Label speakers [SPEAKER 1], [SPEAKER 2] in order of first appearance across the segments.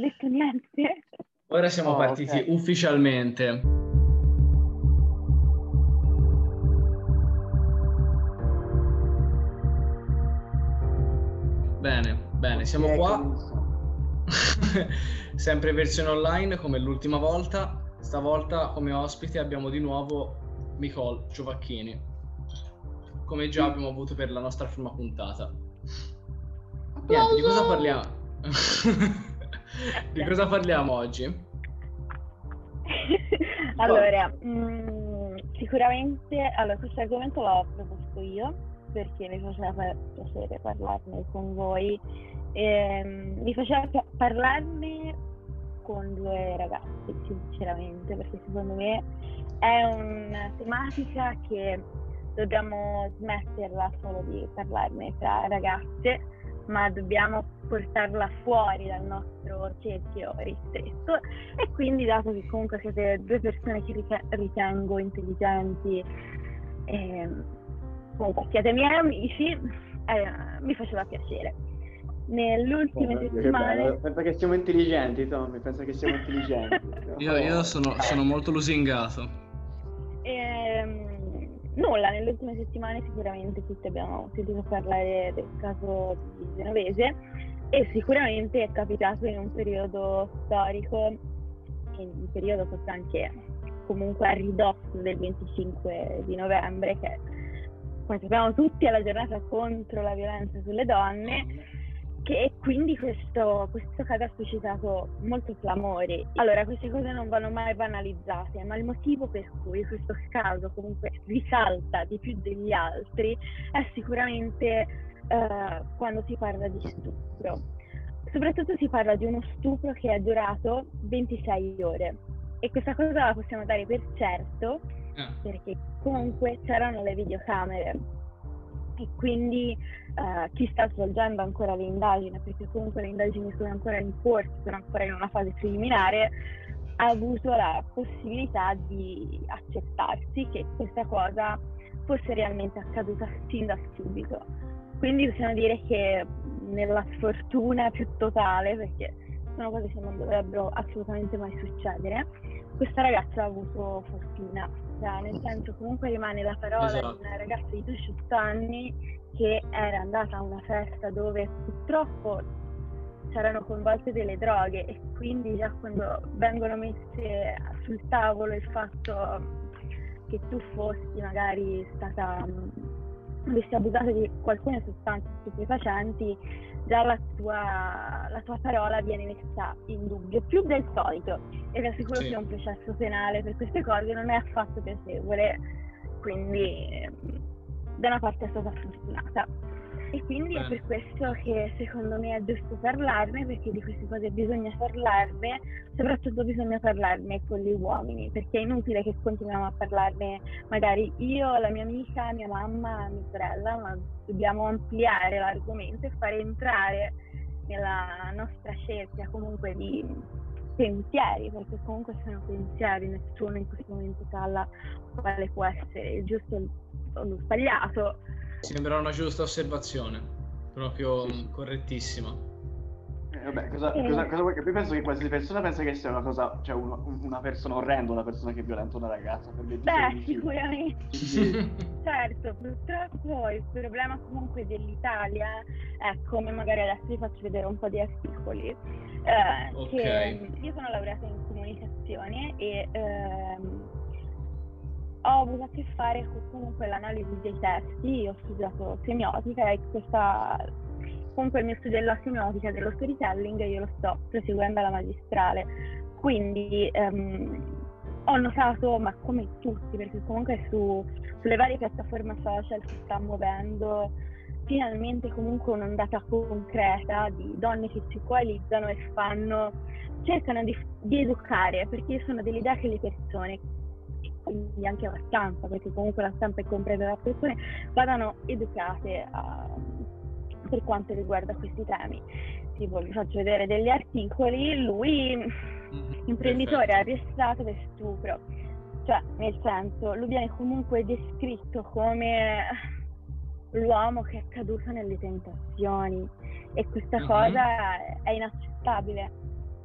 [SPEAKER 1] detto niente.
[SPEAKER 2] Ora siamo
[SPEAKER 3] Oh,
[SPEAKER 2] partiti
[SPEAKER 3] ok.
[SPEAKER 2] ufficialmente. Bene, bene, siamo qua. Sempre versione online come l'ultima volta. Stavolta come ospite abbiamo di nuovo Nicole Giovacchini. Come già abbiamo avuto per la nostra prima puntata. Niente, di cosa parliamo? di cosa parliamo oggi?
[SPEAKER 1] allora, mm, sicuramente, allora, questo argomento l'ho proposto io perché mi faceva piacere parlarne con voi. Ehm, mi faceva parlarne con due ragazzi, sinceramente, perché secondo me è una tematica che dobbiamo smetterla solo di parlarne tra ragazze, ma dobbiamo portarla fuori dal nostro cerchio ristretto e quindi dato che comunque siete due persone che rite- ritengo intelligenti e comunque siete miei amici, eh, mi faceva piacere. Nelle ultime
[SPEAKER 3] Oh, bello. Pensa che siamo intelligenti, Tommy. Pensa che siamo intelligenti.
[SPEAKER 2] Io, io sono, sono molto lusingato.
[SPEAKER 1] Ehm, nulla, nelle ultime settimane sicuramente tutti abbiamo sentito parlare del caso di Genovese e sicuramente è capitato in un periodo storico, in un periodo forse anche comunque a ridosso del 25 di novembre, che come sappiamo tutti è la giornata contro la violenza sulle donne che quindi questo, questo caso ha suscitato molto clamore. Allora, queste cose non vanno mai banalizzate, ma il motivo per cui questo caso comunque risalta di più degli altri è sicuramente eh, quando si parla di stupro. Soprattutto si parla di uno stupro che è durato 26 ore e questa cosa la possiamo dare per certo
[SPEAKER 2] Ah,
[SPEAKER 1] perché comunque c'erano le videocamere e quindi eh, chi sta svolgendo ancora l'indagine, perché comunque le indagini sono ancora in corso, sono ancora in una fase preliminare, ha avuto la possibilità di accertarsi che questa cosa fosse realmente accaduta sin da subito. Quindi possiamo dire che nella sfortuna più totale, perché sono cose che non dovrebbero assolutamente mai succedere, questa ragazza ha avuto fortuna, cioè nel senso comunque rimane la parola
[SPEAKER 2] Esatto.
[SPEAKER 1] di una ragazza di 18 anni che era andata a una festa dove purtroppo c'erano coinvolte delle droghe e quindi già quando vengono messe sul tavolo il fatto che tu fossi magari stata avessi abusato di alcune sostanze stupefacenti, già la tua, la tua parola viene messa in dubbio, più del solito. E vi assicuro
[SPEAKER 2] Sì.
[SPEAKER 1] che un processo penale per queste cose non è affatto piacevole, quindi ehm, da una parte è stata fortunata. E quindi è
[SPEAKER 2] Bene.
[SPEAKER 1] per questo che secondo me è giusto parlarne, perché di queste cose bisogna parlarne, soprattutto bisogna parlarne con gli uomini, perché è inutile che continuiamo a parlarne magari io, la mia amica, mia mamma, mia sorella, ma dobbiamo ampliare l'argomento e fare entrare nella nostra scelta comunque di pensieri, perché comunque sono pensieri, nessuno in questo momento sa quale può essere il giusto o lo sbagliato.
[SPEAKER 2] Sembra una giusta osservazione, proprio
[SPEAKER 3] Sì, sì.
[SPEAKER 2] mm, correttissima.
[SPEAKER 3] Eh, vabbè, cosa,
[SPEAKER 1] Eh.
[SPEAKER 3] cosa, cosa vuoi Io penso che qualsiasi persona pensa che sia una cosa, cioè uno- una persona orrenda, una persona che violenta una ragazza per 26
[SPEAKER 1] Beh, sicuramente.
[SPEAKER 3] Quindi,
[SPEAKER 1] Certo, purtroppo il problema comunque dell'Italia è come magari adesso vi faccio vedere un po' di articoli. eh,
[SPEAKER 2] Ok.
[SPEAKER 1] che, io sono laureata in comunicazione e ehm, ho avuto a che fare con l'analisi dei testi, ho studiato semiotica e questa comunque il mio studio della semiotica dello storytelling io lo sto proseguendo alla magistrale. Quindi ehm, ho notato, ma come tutti, perché comunque su, sulle varie piattaforme social si sta muovendo finalmente comunque un'ondata concreta di donne che si coalizzano e fanno, cercano di, di educare, perché sono dell'idea che le persone, quindi anche la stampa, perché comunque la stampa è compresa da persone, vadano educate a- per quanto riguarda questi temi. Tipo, vi faccio vedere degli articoli, lui
[SPEAKER 2] Mhm,
[SPEAKER 1] imprenditore arrestato per stupro. Cioè, nel senso, lui viene comunque descritto come l'uomo che è caduto nelle tentazioni e questa
[SPEAKER 2] Mhm.
[SPEAKER 1] cosa è inaccettabile.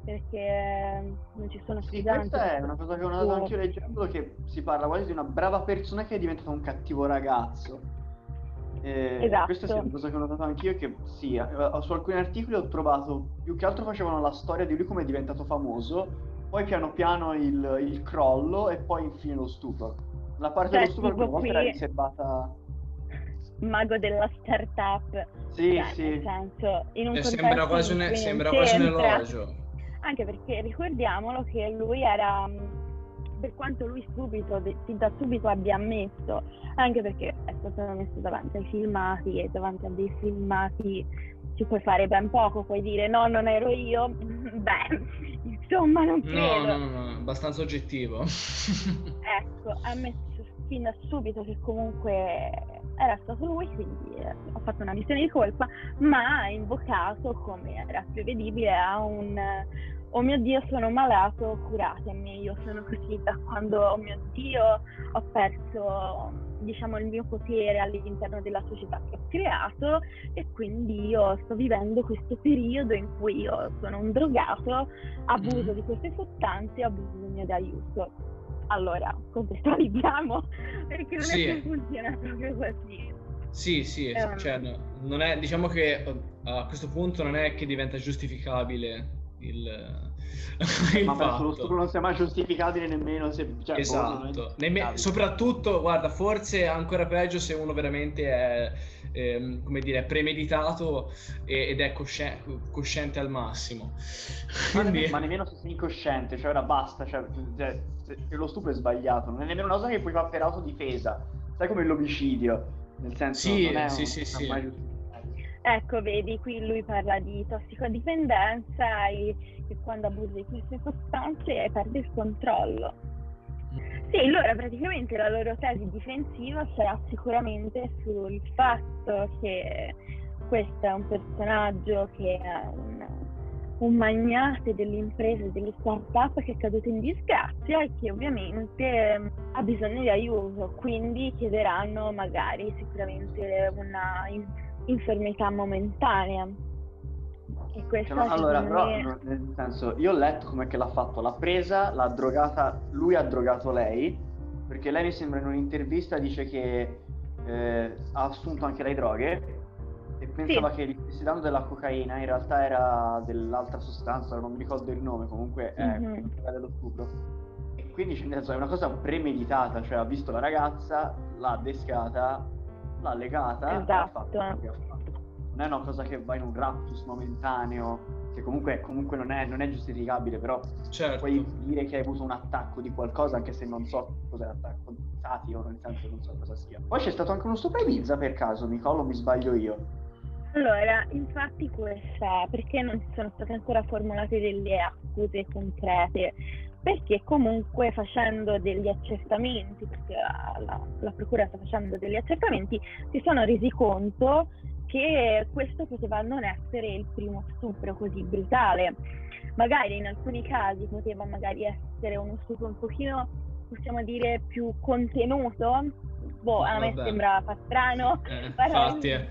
[SPEAKER 1] Perché non ci sono
[SPEAKER 3] Sì, questa è una cosa che ho notato
[SPEAKER 1] Oh.
[SPEAKER 3] anche io leggendo, che si parla quasi di una brava persona che è diventata un cattivo ragazzo. Eh,
[SPEAKER 1] Esatto.
[SPEAKER 3] Questa è una cosa che ho notato anch'io, che sì, eh, su alcuni articoli ho trovato, più che altro facevano la storia di lui come è diventato famoso, poi piano piano il, il crollo e poi infine lo stupro. La parte
[SPEAKER 1] Cioè,
[SPEAKER 3] dello stupro alcune volte era riservata...
[SPEAKER 1] mago della startup.
[SPEAKER 3] Sì,
[SPEAKER 1] Cioè,
[SPEAKER 3] sì.
[SPEAKER 1] nel senso, in un
[SPEAKER 2] Eh, sembra quasi un, sembra quasi un elogio.
[SPEAKER 1] Anche perché ricordiamolo che lui era, mh, per quanto lui subito, fin da subito abbia ammesso, anche perché è stato messo davanti ai filmati e davanti a dei filmati ci puoi fare ben poco, puoi dire no, non ero io, beh, insomma non
[SPEAKER 2] No,
[SPEAKER 1] credo.
[SPEAKER 2] no, no, no, abbastanza oggettivo.
[SPEAKER 1] Ecco, ha ammesso fin da subito che comunque era stato lui, quindi eh, ho fatto una missione di colpa, ma ha invocato, come era prevedibile, a un oh mio Dio sono malato, curatemi, io sono così da quando, oh mio Dio, ho perso diciamo il mio potere all'interno della società che ho creato e quindi io sto vivendo questo periodo in cui io sono un drogato, abuso
[SPEAKER 2] Mhm.
[SPEAKER 1] di queste sostanze e ho bisogno di aiuto. Allora, contestualizziamo, perché non
[SPEAKER 2] Sì.
[SPEAKER 1] è che funziona proprio così.
[SPEAKER 2] Sì, sì,
[SPEAKER 1] Ehm.
[SPEAKER 2] cioè, no, non è, diciamo che eh, a questo punto non è che diventa giustificabile il, il
[SPEAKER 3] Ma lo
[SPEAKER 2] fatto.
[SPEAKER 3] stupro non sia mai giustificabile nemmeno se... Cioè, boh,
[SPEAKER 2] Esatto, Nemme- soprattutto, guarda, forse ancora peggio se uno veramente è, ehm, come dire, premeditato e- ed è cosci- cosciente al massimo.
[SPEAKER 3] Ma,
[SPEAKER 2] Quindi,
[SPEAKER 3] nemmeno, ma nemmeno se sei incosciente, cioè ora basta, cioè, cioè, lo stupro è sbagliato, non è nemmeno una cosa che puoi fare per autodifesa, sai come l'omicidio, nel senso
[SPEAKER 2] Sì,
[SPEAKER 3] non è
[SPEAKER 2] sì,
[SPEAKER 3] un-
[SPEAKER 2] sì, sì.
[SPEAKER 1] Ecco, vedi, qui lui parla di tossicodipendenza e che quando abusi di queste sostanze perde il controllo. Sì, allora praticamente la loro tesi difensiva sarà sicuramente sul fatto che questo è un personaggio che è un, un magnate delle imprese, delle start-up che è caduto in disgrazia e che ovviamente mm, ha bisogno di aiuto, quindi chiederanno magari sicuramente una infermità momentanea. E questa
[SPEAKER 3] Cioè, allora, però,
[SPEAKER 1] me-
[SPEAKER 3] nel senso, io ho letto come che l'ha fatto, l'ha presa, l'ha drogata, lui ha drogato lei, perché lei mi sembra in un'intervista dice che eh, ha assunto anche lei droghe e pensava che gli stessi dando della cocaina, in realtà era dell'altra sostanza, non mi ricordo il nome, comunque è
[SPEAKER 1] Mhm.
[SPEAKER 3] quella dello stupro. E quindi cioè, nel senso, è una cosa premeditata, cioè ha visto la ragazza, l'ha descata, l'ha legata e ha
[SPEAKER 1] Esatto.
[SPEAKER 3] Non è una cosa che va in un raptus momentaneo, che comunque, comunque non, è, non è giustificabile, però
[SPEAKER 2] certo.
[SPEAKER 3] puoi dire che hai avuto un attacco di qualcosa, anche se non so cos'è l'attacco, satiro, nel senso non so cosa sia. Poi c'è stato anche uno stupro Ibiza per caso, Nicolo, mi sbaglio io.
[SPEAKER 1] Allora, infatti questa, perché non sono state ancora formulate delle accuse concrete? Perché comunque facendo degli accertamenti, perché la, la- procura sta facendo degli accertamenti, si sono resi conto che questo poteva non essere il primo stupro così brutale. Magari in alcuni casi poteva magari essere uno stupro un pochino, possiamo dire, più contenuto. Boh, a me
[SPEAKER 2] Vabbè.
[SPEAKER 1] sembra fa strano.
[SPEAKER 2] Eh, infatti, eh.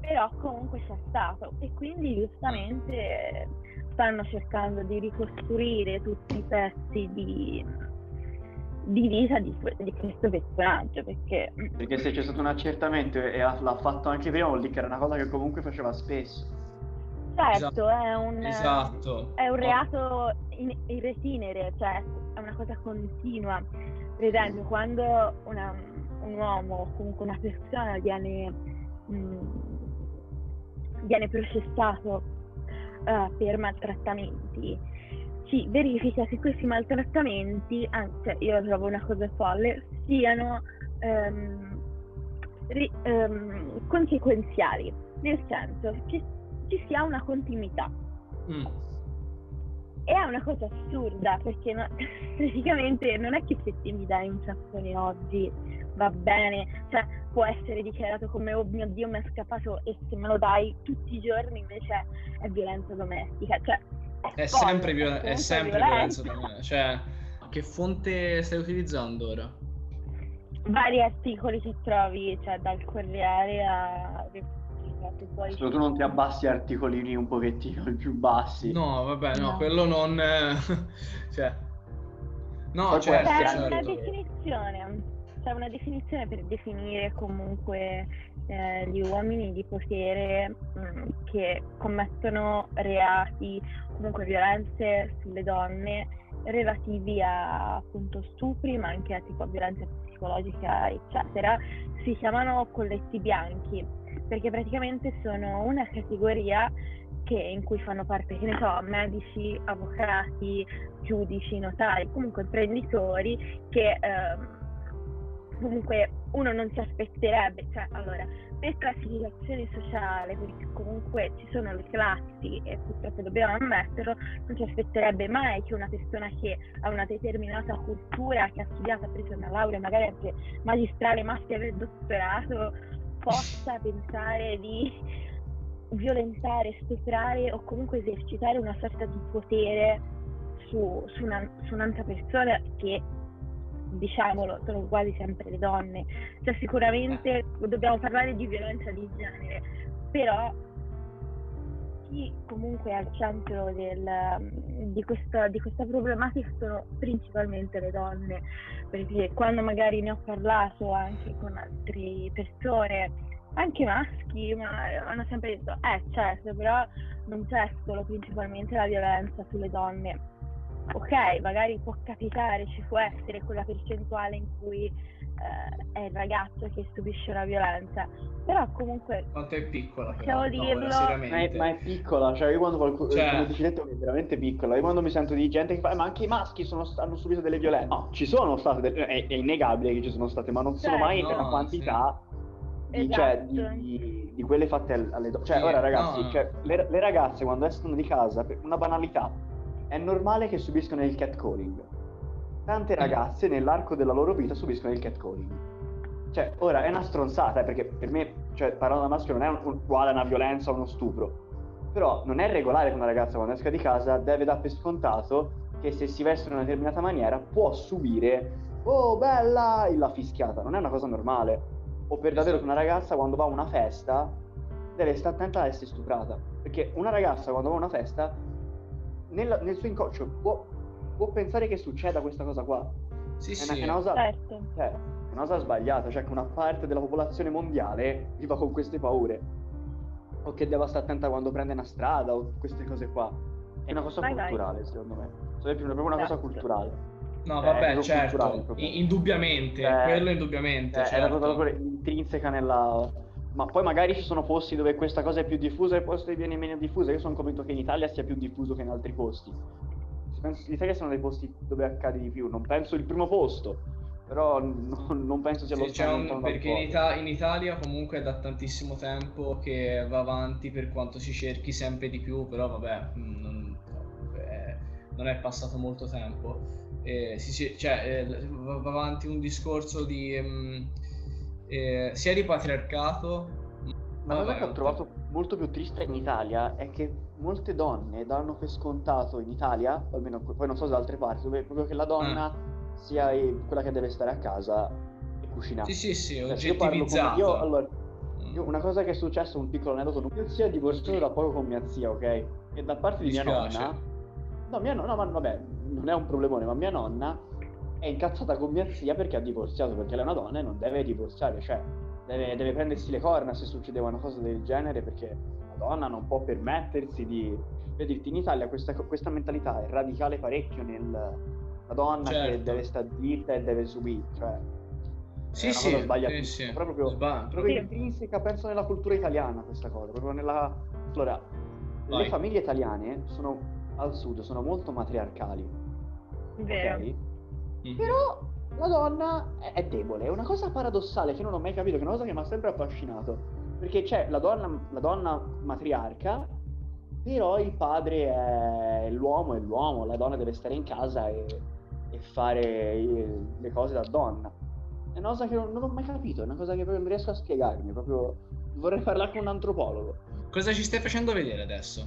[SPEAKER 1] però comunque c'è stato e quindi giustamente stanno cercando di ricostruire tutti i pezzi di, di vita di, di questo personaggio perché
[SPEAKER 3] Perché se c'è stato un accertamento e ha- l'ha fatto anche prima, vuol dire che era una cosa che comunque faceva spesso.
[SPEAKER 1] certo
[SPEAKER 2] Esatto.
[SPEAKER 1] è un,
[SPEAKER 2] Esatto.
[SPEAKER 1] è un
[SPEAKER 2] Oh.
[SPEAKER 1] reato in, in retinere cioè è una cosa continua per esempio quando una- un uomo o comunque una persona viene mh, viene processato eh, per maltrattamenti, si verifica che questi maltrattamenti, anzi io trovo una cosa folle, siano ehm, ri- ehm, conseguenziali, nel senso che ci sia una continuità.
[SPEAKER 2] Mm.
[SPEAKER 1] E è una cosa assurda perché no- praticamente non è che se ti mi dai un sassone oggi va bene, cioè può essere dichiarato come oh mio dio mi è scappato e se me lo dai tutti i giorni invece è violenza domestica, cioè
[SPEAKER 2] È
[SPEAKER 1] folle,
[SPEAKER 2] sempre, viola- è sempre violenza domestica. Cioè, che fonte stai utilizzando ora?
[SPEAKER 1] Vari articoli che trovi, cioè dal Corriere a poi
[SPEAKER 3] Solo tu non ti abbassi articolini un pochettino più bassi.
[SPEAKER 2] No, vabbè, no,
[SPEAKER 1] No.
[SPEAKER 2] quello non... cioè... No, certo,
[SPEAKER 1] una
[SPEAKER 2] certo.
[SPEAKER 1] definizione, c'è una definizione per definire comunque eh, gli uomini di potere mm, che commettono reati, comunque violenze sulle donne relativi a appunto stupri, ma anche a tipo violenza psicologica, eccetera, si chiamano colletti bianchi, perché praticamente sono una categoria che, in cui fanno parte, che ne so, medici, avvocati, giudici, notai, comunque imprenditori che ehm, comunque uno non si aspetterebbe, cioè allora, per classificazione sociale, perché comunque ci sono le classi e purtroppo dobbiamo ammetterlo, non si aspetterebbe mai che una persona che ha una determinata cultura, che ha studiato, ha preso una laurea, magari anche magistrale, master e dottorato, possa pensare di violentare, stuprare o comunque esercitare una sorta di potere su, su, una- su un'altra persona che diciamolo sono quasi sempre le donne cioè sicuramente dobbiamo parlare di violenza di genere però chi comunque è al centro del- di, questa, di questa problematica sono principalmente le donne perché quando magari ne ho parlato anche con altre persone anche maschi, ma hanno sempre detto, eh certo, però non c'è solo principalmente la violenza sulle donne. Ok, magari può capitare, ci può essere quella percentuale in cui eh, è il ragazzo che subisce una violenza, però comunque
[SPEAKER 2] Quanto è piccola però, no,
[SPEAKER 1] dirlo.
[SPEAKER 3] Ma è, ma è piccola, cioè io quando qualcuno,
[SPEAKER 2] Cioè-
[SPEAKER 3] come dici detto, è veramente piccola, io quando mi sento di gente che fa, "Eh, ma anche i maschi sono- hanno subito delle violenze. No, ci sono state, delle- è, è innegabile che ci sono state, ma non sono
[SPEAKER 1] Certo.
[SPEAKER 3] mai
[SPEAKER 2] No,
[SPEAKER 3] nella quantità di, cioè, di-
[SPEAKER 1] Esatto.
[SPEAKER 3] di- di quelle fatte al- alle donne. Cioè,
[SPEAKER 2] Sì,
[SPEAKER 3] ora ragazzi,
[SPEAKER 2] no.
[SPEAKER 3] cioè, le, le ragazze quando escono di casa, per una banalità, è normale che subiscono il catcalling. Tante
[SPEAKER 2] Mm.
[SPEAKER 3] ragazze nell'arco della loro vita subiscono il catcalling. Cioè, ora è una stronzata, eh, perché per me, cioè, parlando da maschio non è uguale a una violenza o uno stupro. Però non è regolare che una ragazza quando esca di casa deve dare per scontato che se si veste in una determinata maniera può subire oh bella la fischiata, non è una cosa normale. O per davvero che una ragazza quando va a una festa deve stare attenta a essere stuprata. Perché una ragazza quando va a una festa nel, nel suo inconscio può, può pensare che succeda questa cosa qua.
[SPEAKER 2] Sì,
[SPEAKER 3] È una,
[SPEAKER 2] sì.
[SPEAKER 3] è una cosa,
[SPEAKER 1] certo.
[SPEAKER 3] cioè, è una cosa sbagliata, cioè che una parte della popolazione mondiale viva con queste paure. O che deve stare attenta quando prende una strada o queste cose qua. È una cosa
[SPEAKER 1] Vai, vai.
[SPEAKER 3] culturale, secondo me. Cioè, è proprio una cosa
[SPEAKER 1] Certo.
[SPEAKER 3] culturale.
[SPEAKER 2] No,
[SPEAKER 3] Eh,
[SPEAKER 2] vabbè, certo, indubbiamente,
[SPEAKER 3] Eh,
[SPEAKER 2] quello indubbiamente,
[SPEAKER 3] Eh,
[SPEAKER 2] certo.
[SPEAKER 3] Era proprio proprio intrinseca nella... Ma poi magari ci sono posti dove questa cosa è più diffusa e posti dove viene meno diffusa. Io sono convinto che in Italia sia più diffuso che in altri posti. Penso che l'Italia siano dei posti dove accade di più. Non penso il primo posto, però non, non penso sia
[SPEAKER 2] Sì,
[SPEAKER 3] lo stato
[SPEAKER 2] un- perché in. Ita- in Italia comunque è da tantissimo tempo che va avanti per quanto si cerchi sempre di più, però vabbè, mh, non, eh, non è passato molto tempo. Eh, si- cioè, eh, va va avanti un discorso di mh, eh, sia di patriarcato.
[SPEAKER 3] La cosa che ho trovato molto più triste in Italia è che molte donne danno per scontato in Italia, almeno poi non so da altre parti, dove proprio che la donna sia eh, quella che deve stare a casa e cucinare.
[SPEAKER 2] Sì, sì, sì,
[SPEAKER 3] Cioè, io parlo con-
[SPEAKER 2] oggettivizzato.
[SPEAKER 3] io, allora,
[SPEAKER 2] Mm.
[SPEAKER 3] io- una cosa che è successo, un piccolo aneddoto, mio zio è divorziato da poco con mia zia, ok? E da parte di
[SPEAKER 2] Mi
[SPEAKER 3] mia
[SPEAKER 2] spiace.
[SPEAKER 3] nonna, no, mia nonna, ma vabbè, non è un problemone, ma mia nonna è incazzata con mia zia perché ha divorziato, perché lei è una donna e non deve divorziare, cioè deve, deve prendersi le corna se succedeva una cosa del genere, perché la donna non può permettersi di... Dirti, in Italia questa, questa mentalità è radicale parecchio nel... La donna che
[SPEAKER 2] Certo.
[SPEAKER 3] deve stare zitta e deve subire, cioè...
[SPEAKER 2] Sì, sì, sì, sì.
[SPEAKER 3] proprio,
[SPEAKER 2] Sba-
[SPEAKER 3] proprio
[SPEAKER 1] Sì.
[SPEAKER 3] intrinseca, penso nella cultura italiana questa cosa, proprio nella... Allora,
[SPEAKER 2] Vai.
[SPEAKER 3] le famiglie italiane sono al sud, sono molto matriarcali,
[SPEAKER 1] Vero.
[SPEAKER 3] ok?
[SPEAKER 2] Mhm.
[SPEAKER 3] Però la donna è, debole, è una cosa paradossale che non ho mai capito, che è una cosa che mi ha sempre affascinato. Perché c'è la donna, la donna matriarca, però il padre è l'uomo, è l'uomo, la donna deve stare in casa e, e fare le cose da donna. È una cosa che non, non ho mai capito, è una cosa che proprio non riesco a spiegarmi, proprio vorrei parlare con un antropologo.
[SPEAKER 2] Cosa ci stai facendo vedere adesso?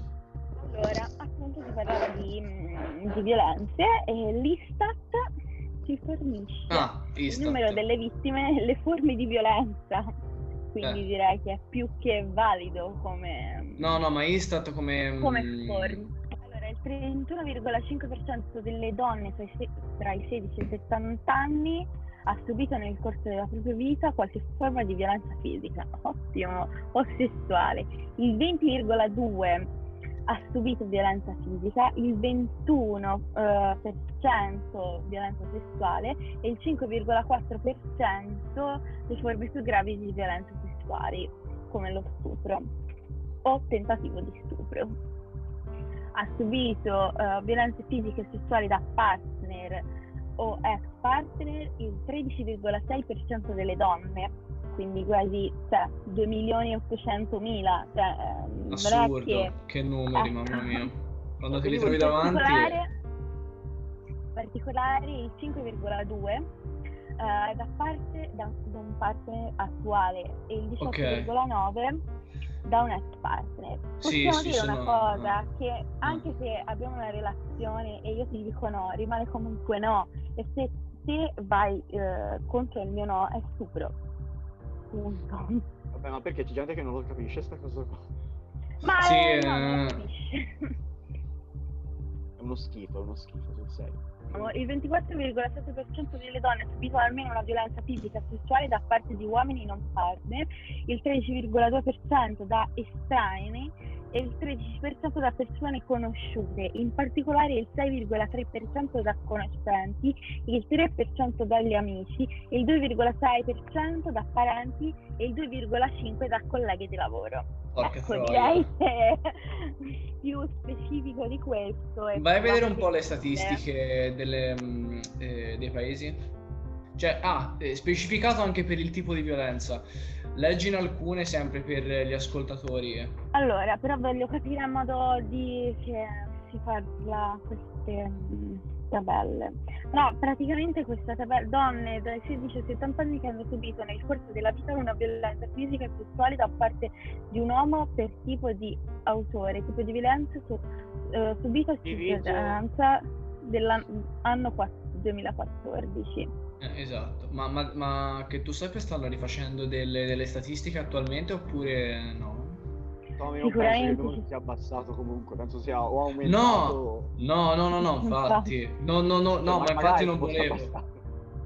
[SPEAKER 1] Allora, appunto si parlava di, mm, di violenze e l'Istat ci fornisce
[SPEAKER 2] Ah,
[SPEAKER 1] il numero delle vittime e le forme di violenza. quindi
[SPEAKER 2] Eh.
[SPEAKER 1] direi che è più che valido come,
[SPEAKER 2] No, no, ma Istat come...
[SPEAKER 1] come
[SPEAKER 2] mm,
[SPEAKER 1] score. Allora, il 31,5% delle donne tra i, se- tra i 16 e i 70 anni ha subito nel corso della propria vita qualche forma di violenza fisica, ottimo, o sessuale. Il 20,2% ha subito violenza fisica, il 21% eh, violenza sessuale e il 5,4% le forme più gravi di violenza sessuali, come lo stupro o tentativo di stupro. Ha subito eh, violenze fisiche e sessuali da partner o ex partner il 13,6% delle donne, quindi quasi cioè, 2 milioni e 800 mila. Cioè, ehm,
[SPEAKER 2] Assurdo,
[SPEAKER 1] che
[SPEAKER 2] che numeri,
[SPEAKER 1] Eh.
[SPEAKER 2] mamma mia. Quando te li
[SPEAKER 3] Quindi
[SPEAKER 2] trovi
[SPEAKER 1] in
[SPEAKER 2] davanti...
[SPEAKER 1] particolare, particolare il 5,2 eh, è da parte da, da un partner attuale e il 18,9 da un ex partner.
[SPEAKER 2] Sì,
[SPEAKER 1] Possiamo
[SPEAKER 2] sì,
[SPEAKER 1] dire
[SPEAKER 2] sono-
[SPEAKER 1] una cosa,
[SPEAKER 2] no.
[SPEAKER 1] che anche se abbiamo una relazione e io ti dico no, rimane comunque no. E se te vai eh, contro il mio no è stupro. Punto.
[SPEAKER 3] Vabbè, ma perché c'è gente che non lo capisce sta cosa qua?
[SPEAKER 1] Ma
[SPEAKER 2] Sì,
[SPEAKER 1] eh, no, non
[SPEAKER 2] eh.
[SPEAKER 3] È uno schifo, è uno schifo, sul serio.
[SPEAKER 1] Il 24,7% delle donne ha subito almeno una violenza fisica e sessuale da parte di uomini non partner, il 13,2% da estranei e il 13% da persone conosciute, in particolare il 6,3% da conoscenti, il 3% dagli amici, il 2,6% da parenti e il 2,5% da colleghi di lavoro.
[SPEAKER 2] Porca
[SPEAKER 1] ecco,
[SPEAKER 2] troia.
[SPEAKER 1] direi che più specifico di questo.
[SPEAKER 2] Vai a vedere un po' le statistiche delle, mm, eh, dei paesi. Cioè, ah, eh, specificato anche per il tipo di violenza. Leggine alcune sempre per gli ascoltatori.
[SPEAKER 1] Allora, però voglio capire a modo di che si parla queste mm, tabelle. No, praticamente questa tabella, donne dai 16 ai 70 anni che hanno subito nel corso della vita una violenza fisica e sessuale da parte di un uomo per tipo di autore, tipo di violenza su, eh, subita cittadinanza dell'anno 2014.
[SPEAKER 2] Eh, esatto. Ma, ma- ma che tu sappia stanno rifacendo delle, delle statistiche attualmente oppure no?
[SPEAKER 3] Tommy, non penso che il
[SPEAKER 1] Sicuramente
[SPEAKER 3] numero
[SPEAKER 1] sì.
[SPEAKER 3] sia abbassato comunque, penso sia o aumentato...
[SPEAKER 2] No, no, no, no, no, infatti. No, no, no, no, ma infatti
[SPEAKER 3] magari
[SPEAKER 2] non volevo.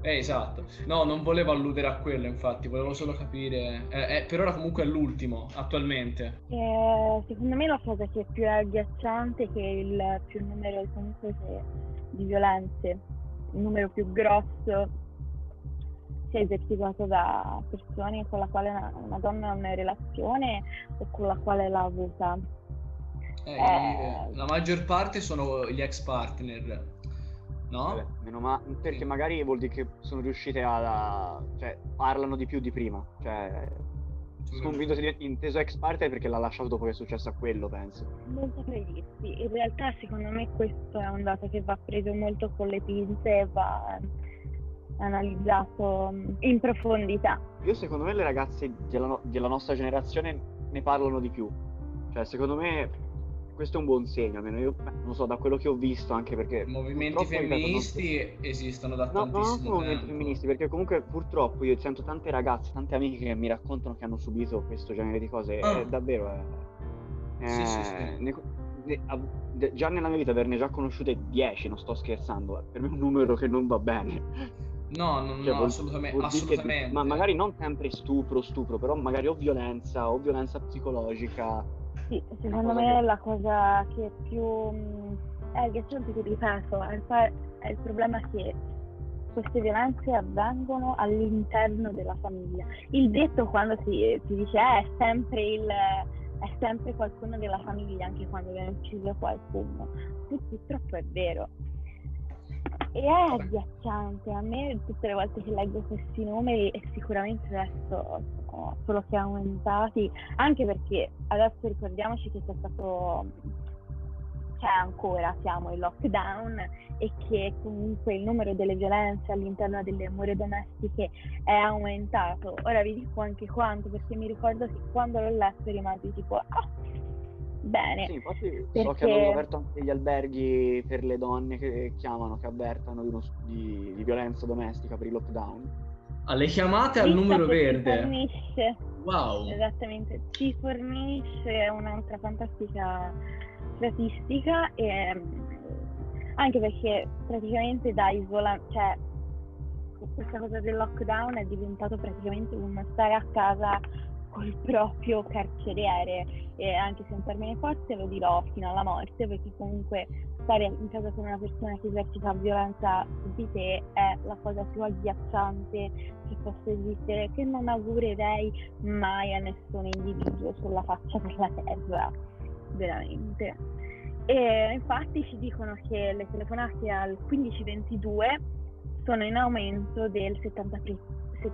[SPEAKER 2] Eh, esatto. No, non volevo alludere a quello, infatti, volevo solo capire. Eh, eh, per ora comunque è l'ultimo, attualmente.
[SPEAKER 1] Eh, secondo me la cosa che è più agghiacciante è che il più numero comunque di violenze, il numero più grosso sia esercitato da persone con la quale una, una donna ha una relazione o con la quale l'ha avuta.
[SPEAKER 2] Eh,
[SPEAKER 1] Eh.
[SPEAKER 2] La maggior parte sono gli ex partner, no?
[SPEAKER 3] Vabbè, meno ma- perché magari vuol dire che sono riuscite a, a- cioè parlano di più di prima cioè sono convinto sia inteso ex parte perché l'ha lasciato dopo che è successo a quello penso
[SPEAKER 1] Non saprei dirti, in realtà secondo me questo è un dato che va preso molto con le pinze e va analizzato mm, in profondità.
[SPEAKER 3] io secondo me le ragazze della, no- della nostra generazione ne parlano di più cioè secondo me questo è un buon segno almeno io non so da quello che ho visto anche perché
[SPEAKER 2] Movimenti
[SPEAKER 3] purtroppo, ripeto, non
[SPEAKER 2] femministi esistono da
[SPEAKER 3] No, no, non
[SPEAKER 2] tantissimo
[SPEAKER 3] sono movimenti
[SPEAKER 2] tempo.
[SPEAKER 3] femministi, perché comunque purtroppo io sento tante ragazze, tante amiche che mi raccontano che hanno subito questo genere di cose.
[SPEAKER 2] Ah.
[SPEAKER 3] È davvero. È,
[SPEAKER 2] Sì, sì,
[SPEAKER 3] è-
[SPEAKER 2] sì.
[SPEAKER 3] ne- ne- a- de- già nella mia vita averne già conosciute 10, non sto scherzando. eh, Per me è un numero che non va bene.
[SPEAKER 2] No, no,
[SPEAKER 3] Cioè,
[SPEAKER 2] no,
[SPEAKER 3] vuol-
[SPEAKER 2] assolutamente,
[SPEAKER 3] vuol dire che-
[SPEAKER 2] assolutamente.
[SPEAKER 3] ma magari non sempre stupro, stupro, però magari o violenza o violenza psicologica.
[SPEAKER 1] Sì, secondo me
[SPEAKER 3] che-
[SPEAKER 1] la cosa che più mh, è agghiacciante, ti ripeto, è il, è il problema che queste violenze avvengono all'interno della famiglia. Il detto quando si, si dice "Eh, è sempre il è sempre qualcuno della famiglia anche quando viene ucciso qualcuno. Pur- Purtroppo è vero. E è agghiacciante, a me tutte le volte che leggo questi numeri e sicuramente adesso sono solo che aumentati, anche perché adesso ricordiamoci che c'è stato, c'è ancora, siamo in lockdown e che comunque il numero delle violenze all'interno delle mura domestiche è aumentato. Ora vi dico anche quanto, perché mi ricordo che quando l'ho letto rimasi tipo, ah, bene.
[SPEAKER 3] Sì, infatti so
[SPEAKER 1] Perché-
[SPEAKER 3] che hanno aperto anche degli alberghi per le donne che chiamano, che avvertano di, uno- di- di violenza domestica per il lockdown.
[SPEAKER 2] Alle chiamate al numero verde.
[SPEAKER 1] Fornisce,
[SPEAKER 2] Wow.
[SPEAKER 1] esattamente, ci fornisce un'altra fantastica statistica e mm, anche perché praticamente da isola, cioè questa cosa del lockdown è diventato praticamente un stare a casa col proprio carceriere e anche se è un termine forte lo dirò fino alla morte perché comunque stare in casa con una persona che esercita violenza su di te è la cosa più agghiacciante che possa esistere che non augurerei mai a nessun individuo sulla faccia della terra veramente. E infatti ci dicono che le telefonate al 1522 sono in aumento del 73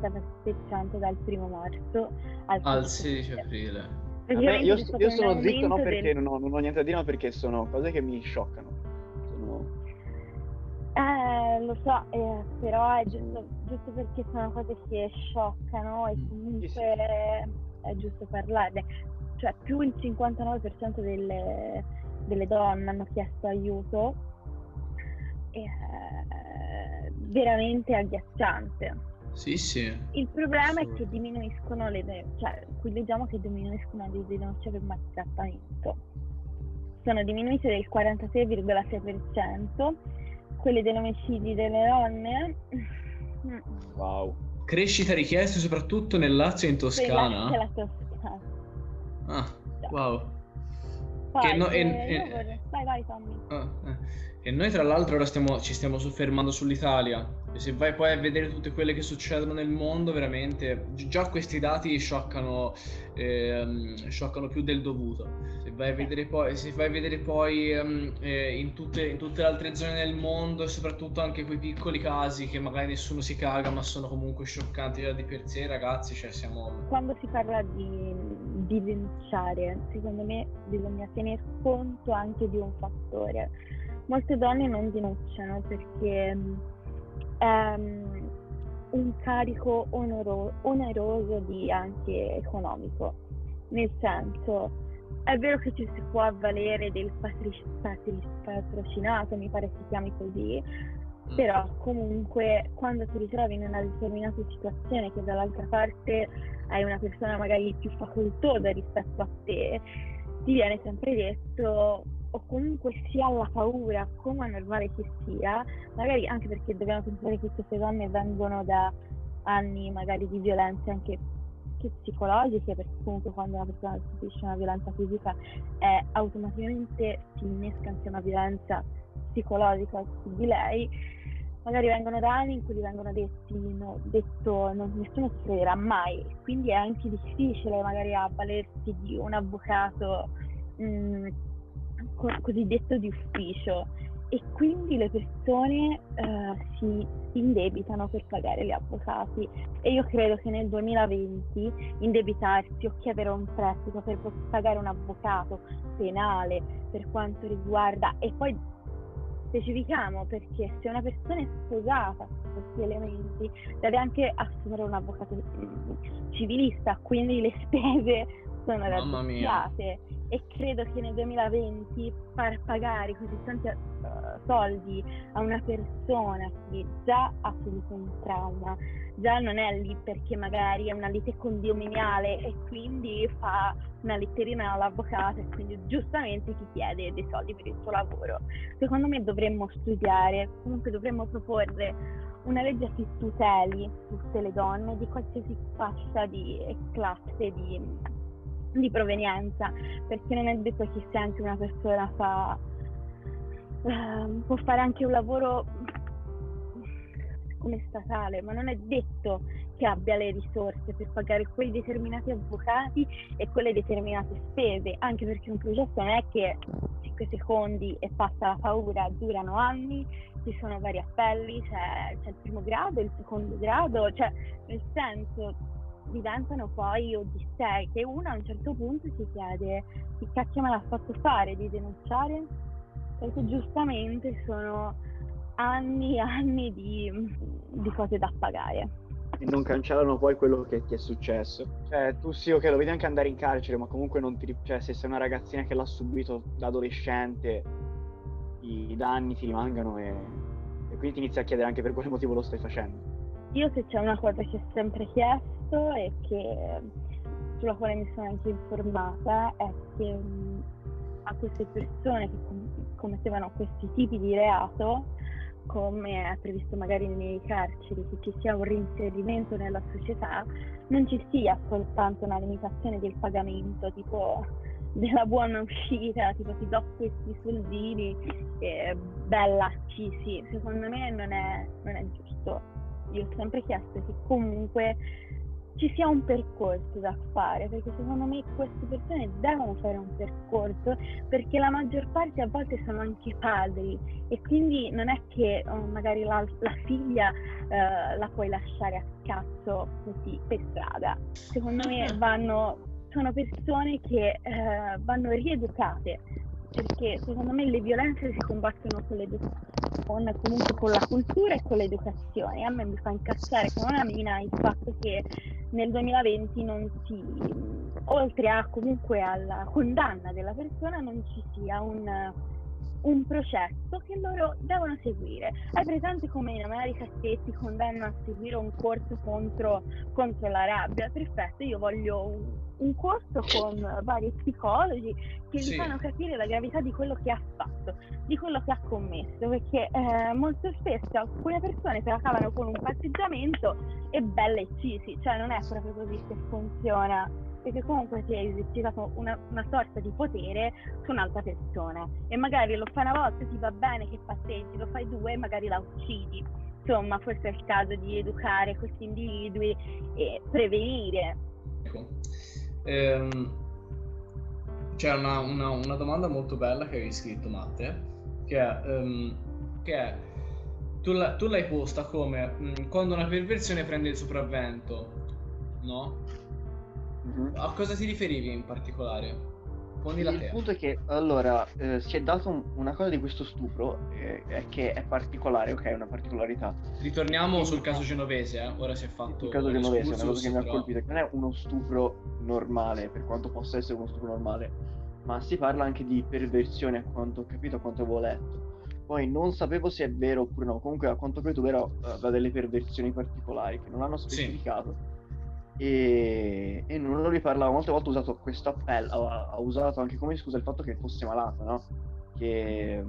[SPEAKER 1] 77% dal primo marzo al,
[SPEAKER 2] Al 16 aprile.
[SPEAKER 3] Vabbè,
[SPEAKER 1] Praticamente
[SPEAKER 3] io, io sono zitto non perché
[SPEAKER 1] del-
[SPEAKER 3] non, ho, non ho niente da dire, ma perché sono cose che mi scioccano. Sono...
[SPEAKER 1] Eh, lo so, eh, però è giusto, giusto perché sono cose che scioccano e
[SPEAKER 2] Mm.
[SPEAKER 1] comunque
[SPEAKER 3] Sì, sì.
[SPEAKER 1] è giusto parlarne. Cioè, più il 59% delle, delle donne hanno chiesto aiuto. E, eh, veramente agghiacciante.
[SPEAKER 2] Sì, sì.
[SPEAKER 1] Il problema è che diminuiscono le de- cioè qui leggiamo che diminuiscono le denunce per maltrattamento. Sono diminuite del 46,6%, quelle degli omicidi delle donne
[SPEAKER 3] Wow.
[SPEAKER 2] Crescita richieste soprattutto nel Lazio e in Toscana.
[SPEAKER 1] che la Toscana.
[SPEAKER 2] Ah, wow.
[SPEAKER 1] Poi,
[SPEAKER 2] Che no-
[SPEAKER 1] eh,
[SPEAKER 2] e-
[SPEAKER 1] vorrei- Vai, vai Tommy.
[SPEAKER 2] Ah, eh. E noi tra l'altro ora stiamo- ci stiamo soffermando sull'Italia. E se vai poi a vedere tutte quelle che succedono nel mondo, veramente gi- già questi dati scioccano, ehm, scioccano più del dovuto. Se vai a vedere poi, a vedere poi ehm, eh, in, tutte, in tutte le altre zone del mondo e soprattutto anche quei piccoli casi che magari nessuno si caga, ma sono comunque scioccanti già di per sé, ragazzi, cioè siamo...
[SPEAKER 1] Quando si parla di, di denunciare, secondo me bisogna tener conto anche di un fattore. Molte donne non denunciano perché è mm, un carico onoro- oneroso di anche economico. Nel senso, è vero che ci si può avvalere del patri- patri- patrocinato, mi pare si chiami così, però comunque quando ti ritrovi in una determinata situazione che dall'altra parte hai una persona magari più facoltosa rispetto a te, ti viene sempre detto o comunque si ha la paura, come è normale che sia, magari anche perché dobbiamo pensare che queste donne vengono da anni magari di violenze anche psicologiche, perché comunque quando una persona subisce una violenza fisica è automaticamente si innesca anche una violenza psicologica su di lei, magari vengono da anni in cui vengono detti, no, detto non, nessuno si crederà mai, quindi è anche difficile magari avvalersi di un avvocato mh, co- cosiddetto di ufficio. E quindi le persone eh, si indebitano per pagare gli avvocati. E io credo che nel 2020 indebitarsi o chiedere un prestito per pagare un avvocato penale per quanto riguarda e poi specifichiamo perché se una persona è sposata con questi elementi deve anche assumere un avvocato mm, civilista, quindi le spese sono raddoppiate e credo che nel 2020 far pagare così tanti eh, soldi a una persona che già ha subito un trauma, già non è lì perché magari è una lite condominiale e quindi fa una letterina all'avvocato e quindi giustamente ti chiede dei soldi per il suo lavoro. Secondo me dovremmo studiare, comunque dovremmo proporre una legge che tuteli tutte le donne di qualsiasi fascia di classe di, di provenienza, perché non è detto che se anche una persona fa ehm, può fare anche un lavoro come statale, ma non è detto che abbia le risorse per pagare quei determinati avvocati e quelle determinate spese, anche perché un processo non è che 5 secondi e passa la paura, durano anni, ci sono vari appelli, c'è, c'è il primo grado, il secondo grado, cioè nel senso diventano poi odissei che uno a un certo punto si chiede chi cacchio me l'ha fatto fare di denunciare perché giustamente sono anni e anni di, di cose da pagare.
[SPEAKER 3] E non cancellano poi quello che ti è successo. Cioè, tu sì, ok, lo vedi anche andare in carcere, ma comunque non ti... Cioè, se sei una ragazzina che l'ha subito da adolescente, i danni ti rimangano e, e quindi ti inizi a chiedere anche per quale motivo lo stai facendo.
[SPEAKER 1] Io se c'è una cosa che ho sempre chiesto e che, sulla quale mi sono anche informata è che mh, a queste persone che com- commettevano questi tipi di reato, come è previsto magari nei carceri, che ci sia un reinserimento nella società, non ci sia soltanto una limitazione del pagamento, tipo della buona uscita, tipo ti do questi soldini, eh, bella, sì, sì, secondo me non è, non è giusto io ho sempre chiesto che comunque ci sia un percorso da fare, perché secondo me queste persone devono fare un percorso, perché la maggior parte a volte sono anche padri e quindi non è che oh, magari la, la figlia eh, la puoi lasciare a cazzo così per strada. Secondo me vanno, sono persone che eh, vanno rieducate perché secondo me le violenze si combattono con, con, comunque con la cultura e con l'educazione. A me mi fa incazzare come una mina il fatto che nel 2020 non si, oltre a comunque alla condanna della persona, non ci sia un, un processo che loro devono seguire. Hai presente come in America se ti condannano a seguire un corso contro, contro la rabbia? Perfetto, io voglio un, un corso con vari psicologi che sì. gli fanno capire la gravità di quello che ha fatto, di quello che ha commesso, perché eh, molto spesso alcune persone se la cavano con un patteggiamento e belle sì, cioè non è proprio così che funziona perché comunque ti hai esercitato una, una, sorta di potere su un'altra persona e magari lo fai una volta ti va bene che patteggi, lo fai due e magari la uccidi. Insomma, forse è il caso di educare questi individui e prevenire.
[SPEAKER 2] Ecco. Ehm, c'è una, una, una, domanda molto bella che avevi scritto, Matte, che è, um, che è tu, la, tu, l'hai posta come mh, quando una perversione prende il sopravvento, no? Mm-hmm. A cosa ti riferivi in particolare?
[SPEAKER 3] Poni la Il punto è che allora eh, si è dato un, una cosa di questo stupro eh, è che è particolare, ok, è una particolarità.
[SPEAKER 2] Ritorniamo sul caso genovese, eh? ora si è fatto.
[SPEAKER 3] Il caso genovese è una cosa che mi ha colpito, che non è uno stupro normale, per quanto possa essere uno stupro normale, ma si parla anche di perversione, a quanto ho capito, a quanto avevo letto. Poi non sapevo se è vero oppure no, comunque a quanto ho capito vero aveva delle perversioni particolari che non hanno specificato. Sì e, e non ne parlava molte volte ha usato questo appello ha, usato anche come scusa il fatto che fosse malata no? che,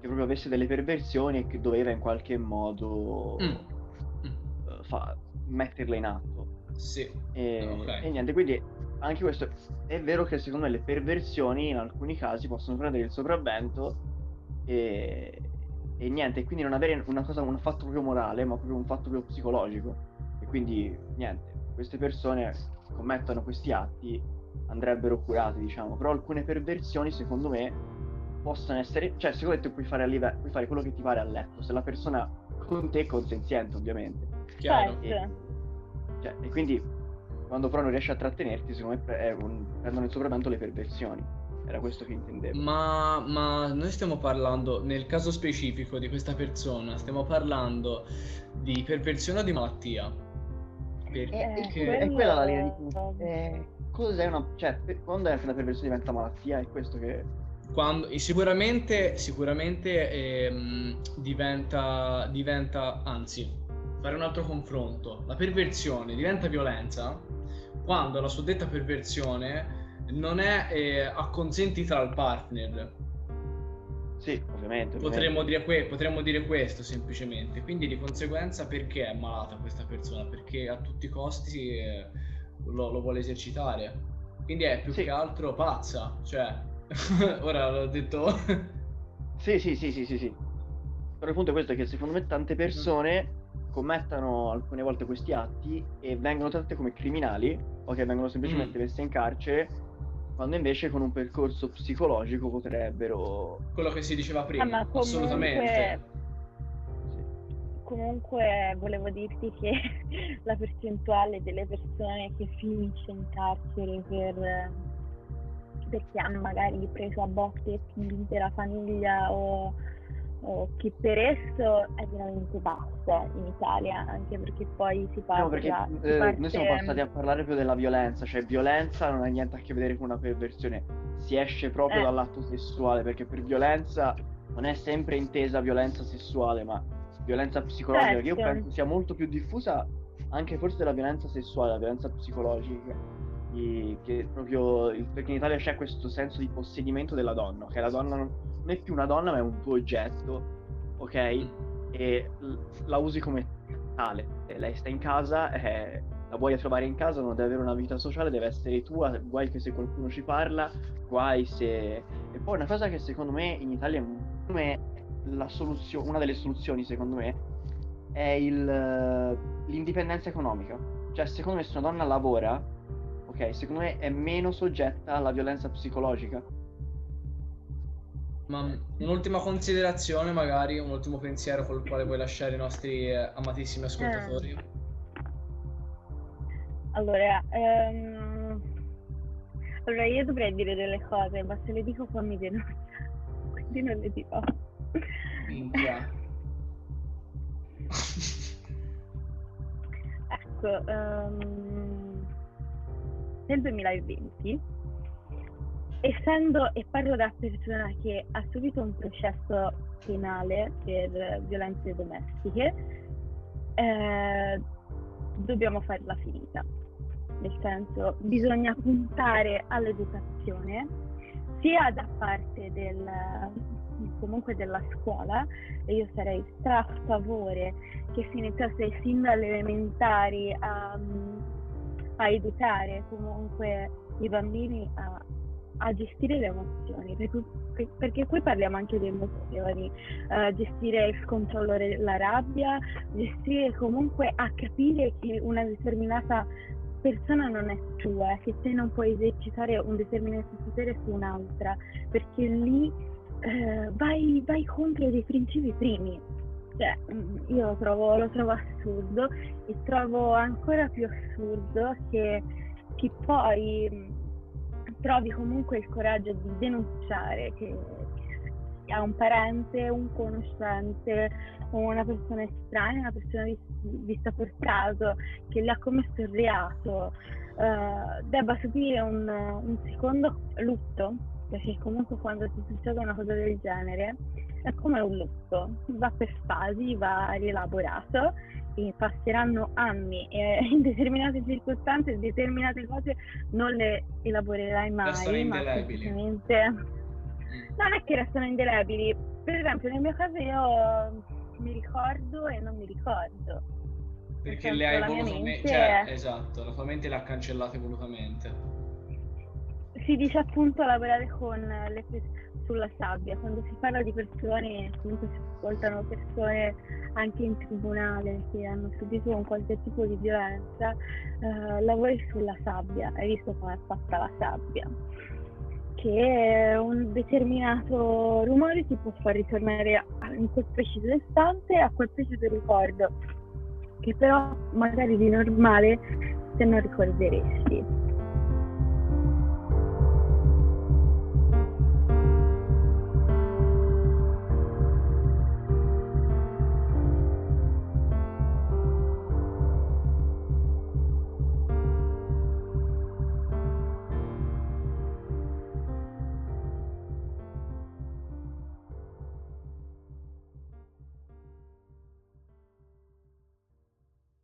[SPEAKER 3] che proprio avesse delle perversioni e che doveva in qualche modo mm. uh, fa, metterle in atto
[SPEAKER 2] sì
[SPEAKER 3] e, okay. e niente quindi anche questo è vero che secondo me le perversioni in alcuni casi possono prendere il sopravvento e, e niente, quindi non avere una cosa, un fatto proprio morale, ma proprio un fatto proprio psicologico quindi niente, queste persone commettono questi atti andrebbero curate, diciamo, però alcune perversioni secondo me possono essere, cioè secondo te puoi fare, live- puoi fare quello che ti pare a letto, se la persona con te è consenziente ovviamente.
[SPEAKER 2] Chiaro.
[SPEAKER 3] E, cioè, e quindi quando però non riesci a trattenerti, secondo me un, prendono il sopravvento le perversioni. Era questo che intendevo.
[SPEAKER 2] Ma, ma, noi stiamo parlando, nel caso specifico di questa persona, stiamo parlando di perversione o di malattia?
[SPEAKER 3] Perché eh, è quella la linea di punta. Eh, cos'è una. Cioè, quando è che la perversione diventa malattia? È questo che.
[SPEAKER 2] Quando, sicuramente, sicuramente ehm, diventa, diventa, anzi, fare un altro confronto. La perversione diventa violenza quando la suddetta perversione non è eh, acconsentita al partner
[SPEAKER 3] sì, ovviamente.
[SPEAKER 2] Potremmo dire, que- potremmo dire, questo semplicemente. Quindi di conseguenza perché è malata questa persona? Perché a tutti i costi eh, lo, lo, vuole esercitare. Quindi è più sì. che altro pazza. Cioè, ora l'ho detto...
[SPEAKER 3] sì, sì, sì, sì, sì, sì. Però il punto è questo, che secondo me tante persone commettono alcune volte questi atti e vengono trattate come criminali o che vengono semplicemente mm. messe in carcere quando invece con un percorso psicologico potrebbero...
[SPEAKER 2] Quello che si diceva prima, ah, comunque, assolutamente.
[SPEAKER 1] Comunque volevo dirti che la percentuale delle persone che finisce in carcere per, perché hanno magari preso a botte l'intera famiglia o o chi per esso è veramente bassa in Italia, anche perché poi si parla...
[SPEAKER 3] No, perché eh, parte... noi siamo passati a parlare più della violenza, cioè violenza non ha niente a che vedere con una perversione, si esce proprio eh. dall'atto sessuale, perché per violenza non è sempre intesa violenza sessuale, ma violenza psicologica,
[SPEAKER 1] certo.
[SPEAKER 3] che io certo. penso sia molto più diffusa anche forse della violenza sessuale, la violenza psicologica, che proprio perché in Italia c'è questo senso di possedimento della donna, che la donna non è più una donna ma è un tuo oggetto, ok? E la usi come tale. E lei sta in casa, eh, la vuoi trovare in casa, non deve avere una vita sociale, deve essere tua, guai che se qualcuno ci parla, guai se... E poi una cosa che secondo me in Italia è la soluzione, una delle soluzioni secondo me è il, l'indipendenza economica. Cioè secondo me se una donna lavora, ok, secondo me è meno soggetta alla violenza psicologica.
[SPEAKER 2] Ma un'ultima considerazione, magari, un ultimo pensiero col quale vuoi lasciare i nostri eh, amatissimi ascoltatori? Eh.
[SPEAKER 1] Allora, um... allora, io dovrei dire delle cose, ma se le dico poi mi denuncia, quindi non le dico.
[SPEAKER 2] Minchia.
[SPEAKER 1] ecco, um... nel 2020 essendo, e parlo da persona che ha subito un processo penale per violenze domestiche, eh, dobbiamo farla finita. Nel senso, bisogna puntare all'educazione sia da parte del, comunque della scuola e io sarei stra a favore che si iniziasse sin dalle elementari a, a educare comunque i bambini a a gestire le emozioni, perché, perché qui parliamo anche di emozioni, uh, gestire il controllo della rabbia, gestire comunque a capire che una determinata persona non è tua, che te non puoi esercitare un determinato potere su un'altra, perché lì uh, vai, vai, contro dei principi primi. Cioè, mm, io lo trovo, lo trovo assurdo e trovo ancora più assurdo che, che poi trovi comunque il coraggio di denunciare che, che un parente, un conoscente una persona estranea, una persona vista per caso che le ha commesso il reato, uh, debba subire un, un secondo lutto, perché comunque quando ti succede una cosa del genere è come un lutto, va per fasi, va rielaborato e passeranno anni e in determinate circostanze determinate cose non le elaborerai mai
[SPEAKER 2] restano indelebili.
[SPEAKER 1] mm. non è che restano indelebili. Per esempio nel mio caso io mi ricordo e non mi ricordo.
[SPEAKER 2] Perché le hai volutamente mente... cioè, esatto la tua mente le ha cancellate volutamente
[SPEAKER 1] si dice appunto lavorare con le persone sulla sabbia, quando si parla di persone, comunque si ascoltano persone anche in tribunale che hanno subito un qualche tipo di violenza, eh, lavori sulla sabbia, hai visto come è fatta la sabbia, che un determinato rumore ti può far ritornare in quel preciso istante a quel preciso ricordo, che però magari di normale te non ricorderesti.